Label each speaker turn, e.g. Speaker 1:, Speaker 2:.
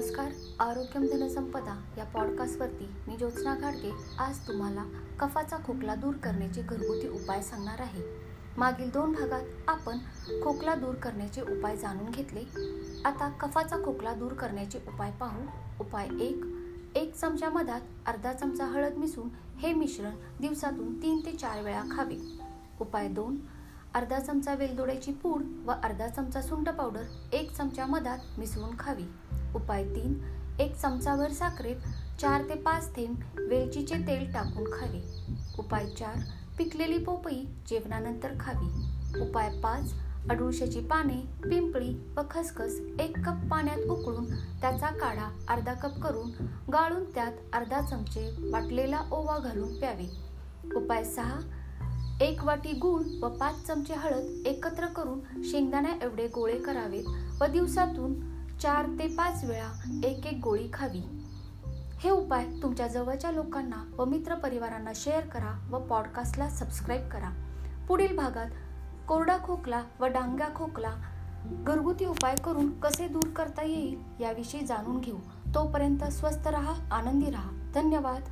Speaker 1: नमस्कार. आरोग्यम धनसंपदा या पॉडकास्टवरती मी ज्योत्स्ना घाडगे. आज तुम्हाला कफाचा खोकला दूर करण्याचे घरगुती उपाय सांगणार आहे. मागील दोन भागात आपण खोकला दूर करण्याचे उपाय जाणून घेतले. आता कफाचा खोकला दूर करण्याचे उपाय पाहू. उपाय एक एक चमचा मधात अर्धा चमचा हळद मिसळून हे मिश्रण दिवसातून तीन ते चार वेळा खावे. उपाय दोन अर्धा चमचा वेलदोड्याची पूड व अर्धा चमचा सुंट पावडर एक चमचा मधात मिसळून खावी. उपाय तीन एक चमचाभर साखरेत चार ते पाच थेंब वेलचीचे तेल टाकून खावे. उपाय चार पिकलेली पोपई जेवणानंतर खावी. उपाय पाच अडुळशाची पाने पिंपळी व खसखस एक कप पाण्यात उकळून त्याचा काढा अर्धा कप करून गाळून त्यात अर्धा चमचे वाटलेला ओवा घालून प्यावे. उपाय सहा एक वाटी गूळ व पाच चमचे हळद एकत्र करून शेंगदाण्या एवढे गोळे करावेत व दिवसातून चार ते पाच वेळा एक एक गोळी खावी. हे उपाय तुमच्या जवळच्या लोकांना व मित्र परिवारांना शेअर करा व पॉडकास्टला सबस्क्राईब करा. पुढील भागात कोरडा खोकला व डांग्या खोकला घरगुती उपाय करून कसे दूर करता येईल याविषयी जाणून घेऊ. तोपर्यंत स्वस्त रहा आनंदी रहा. धन्यवाद.